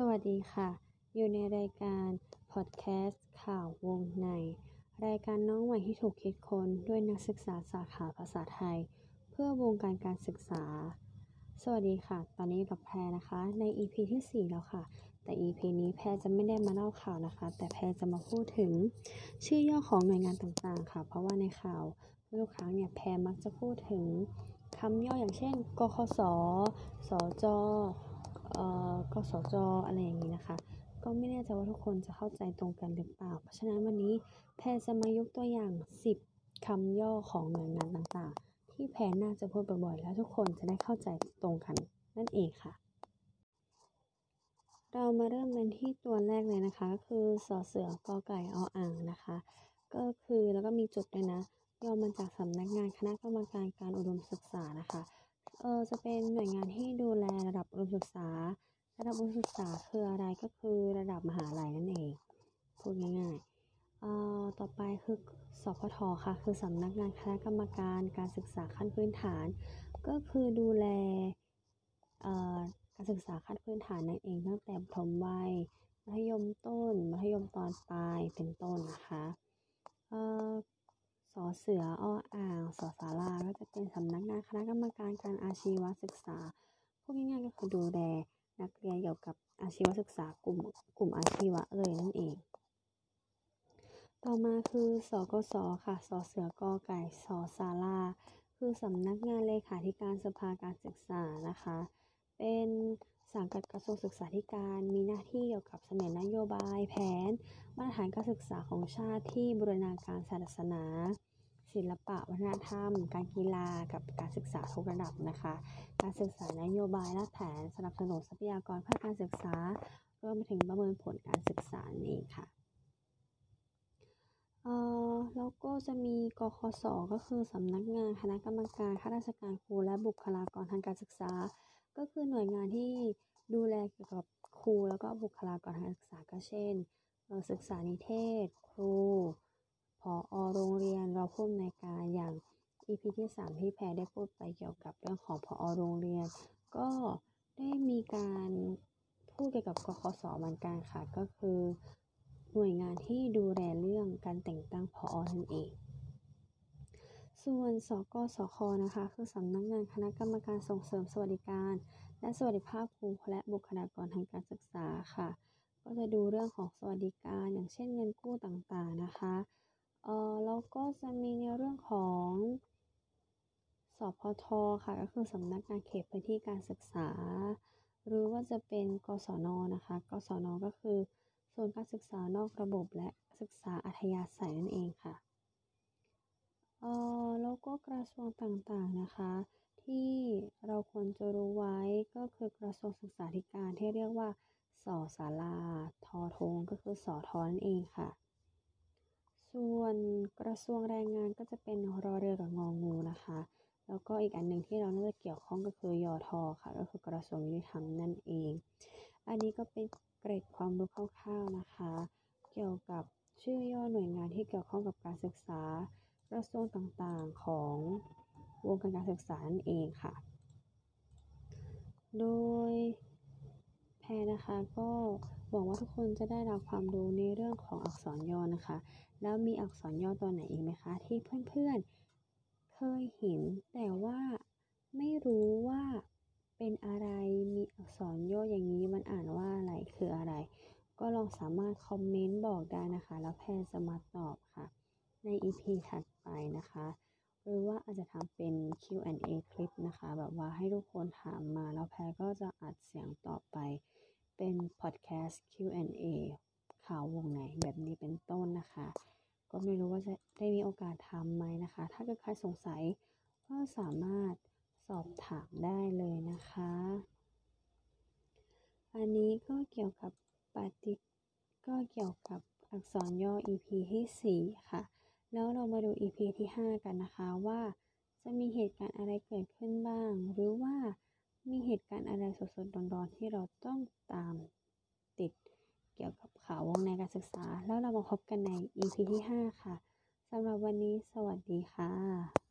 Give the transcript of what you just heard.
สวัสดีค่ะ อยู่ในรายการพอดแคสต์ข่าววงใน รายการน้องใหม่ที่ถูกคิดค้นด้วยนักศึกษาสาขาภาษาไทย เพื่อวงการการศึกษา สวัสดีค่ะ ตอนนี้กับแพรนะคะ ใน EP ที่ 4 แล้วค่ะ แต่ EP นี้แพรจะไม่ได้มาเล่าข่าวนะคะ แต่แพรจะมาพูดถึง ชื่อย่อของหน่วยงานต่างๆ ค่ะ เพราะว่าในข่าวทุกครั้งเนี่ยแพรมักจะพูดถึงคำย่ออย่างเช่น กคส สจ กสจอะไรอย่างนี้นะคะ ก็ไม่แน่ใจว่าทุกคนจะเข้าใจตรงกันหรือเปล่า เพราะฉะนั้นวันนี้แพรจะมายกตัวอย่าง 10คำย่อของหน่วยงานต่างๆ ที่แพรน่าจะพูดบ่อยๆ แล้วทุกคนจะได้เข้าใจตรงกันนั่นเองค่ะ เรามาเริ่มกันที่ตัวแรกเลยนะคะก็คือสอเสือกอไก่ออ่างนะคะ ก็คือแล้วก็มีจุดด้วยนะย่อมาจากสำนักงานคณะกรรมการการอุดมศึกษานะคะ เออจะเป็นหน่วยงานที่ดูแลระดับอุดมศึกษา ระดับอุดมศึกษาคืออะไรก็คือระดับมหาลัยนั่นเองพูดง่ายๆเอ่อต่อไปคือสพทค่ะ คือสำนักงานคณะกรรมการการศึกษาขั้นพื้นฐาน ก็คือดูแลเอ่อการศึกษาขั้นพื้นฐานนั่นเองตั้งแต่ประถมวัยมัธยมต้น มัธยมตอนปลายเป็นต้นนะคะเอ่อ สอเสืออ้ออ่างสอสาราก็จะเป็นสำนักงานคณะกรรมการการอาชีวศึกษาพูดง่ายๆก็คือดูแลนักเรียนเกี่ยวกับอาชีวศึกษากลุ่มกลุ่มอาชีวะเลยนั่นเอง ต่อมาคือสกสค่ะสอเสือกอไก่สอศาลาคือสำนักงานเลขาธิการสภาการศึกษานะคะ เป็นสังกัดกระทรวงศึกษาธิการมีหน้าที่เกี่ยวกับเสนอนโยบายแผน มาตรฐานการศึกษาของชาติที่บูรณาการศาสนา ศิลปะวัฒนธรรม การกีฬากับการศึกษาทุกระดับนะคะ การศึกษานโยบายและแผนสนับสนุนทรัพยากรเพื่อการศึกษารวมไปถึงประเมินผลการศึกษานี่ค่ะเอ่อแล้วก็จะมีกคสก็คือสำนักงานคณะกรรมการข้าราชการครูและบุคลากรทางการศึกษา ก็คือหน่วยงานที่ดูแลเกี่ยวกับครูแล้วก็บุคลากรทางการศึกษาก็เช่นศึกษานิเทศ ครู ผอโรงเรียนเราผู้อำนการอย่าง EP ที่3ที่แพรได้พูดไปเกี่ยวกับเรื่องของผอโรงเรียน ก็ได้มีการพูดเกี่ยวกับกคสเหมือนกันค่ะ ก็คือหน่วยงานที่ดูแลเรื่องการแต่งตั้งผอนั่นเอง ส่วนสกสคนะคะ คือสำนักงานคณะกรรมการส่งเสริมสวัสดิการ และสวัสดิภาพครูและบุคลากรทางการศึกษาค่ะ ก็จะดูเรื่องของสวัสดิการอย่างเช่นเงินกู้ต่างๆนะคะ เออแล้วก็จะมีในเรื่องของสพทค่ะ ก็คือสำนักงานเขตพื้นที่การศึกษา หรือว่าจะเป็นกศนนะคะ กศนก็คือส่วนการศึกษานอกระบบและศึกษาอัธยาศัยนั่นเองค่ะเอ่อแล้วก็กระทรวงต่างๆนะคะ ที่เราควรจะรู้ไว้ก็คือกระทรวงศึกษาธิการที่เรียกว่าสอศาลาทอทงก็คือสอทอนั่นเองค่ะ ส่วนกระทรวงแรงงานก็จะเป็นรอเรือกับงองูนะคะ แล้วก็อีกอันหนึ่งที่เราน่าจะเกี่ยวข้องก็คือยอทอค่ะ ก็คือกระทรวงยุติธรรมนั่นเอง อันนี้ก็เป็นเกร็ดความรู้คร่าวๆนะคะ เกี่ยวกับชื่อย่อหน่วยงานที่เกี่ยวข้องกับการศึกษากระทรวงต่างๆของวงการการศึกษานั่นเองค่ะ โดย แพรนะคะ ก็หวังว่าทุกคนจะได้รับความรู้ในเรื่องของอักษรย่อนะคะ แล้วมีอักษรย่อตัวไหนอีกไหมคะ ที่เพื่อนๆเคยเห็น แต่ว่าไม่รู้ว่าเป็นอะไรมีอักษรย่ออย่างนี้มันอ่านว่าอะไรคืออะไร ก็ลองสามารถคอมเมนต์บอกได้นะคะ แล้วแพรจะมาตอบค่ะ ใน EP ถัดไปนะคะ หรือว่าอาจจะทำเป็น Q&A คลิปนะคะ แบบว่าให้ทุกคนถามมา แล้วแพรก็จะอัดเสียงตอบไปเป็นพอดแคสต์ Q&A ข่าววงไหนแบบนี้เป็นต้นนะคะ ก็ไม่รู้ว่าจะได้มีโอกาสทำไหมนะคะ ถ้าเกิดใครสงสัยก็สามารถสอบถามได้เลยนะคะ อันนี้ก็เกี่ยวกับปฏิก็เกี่ยวกับอักษรย่อ EP ที่ 4 ค่ะ แล้วเรามาดู EP ที่ 5 กันนะคะว่า จะมีเหตุการณ์อะไรเกิดขึ้นบ้าง หรือว่ามีเหตุการณ์อะไรสดๆร้อนๆที่เราต้องตามติดเกี่ยวกับข่าววงในการศึกษา แล้วเรามาพบกันใน EP ที่ 5 ค่ะสำหรับวันนี้สวัสดีค่ะ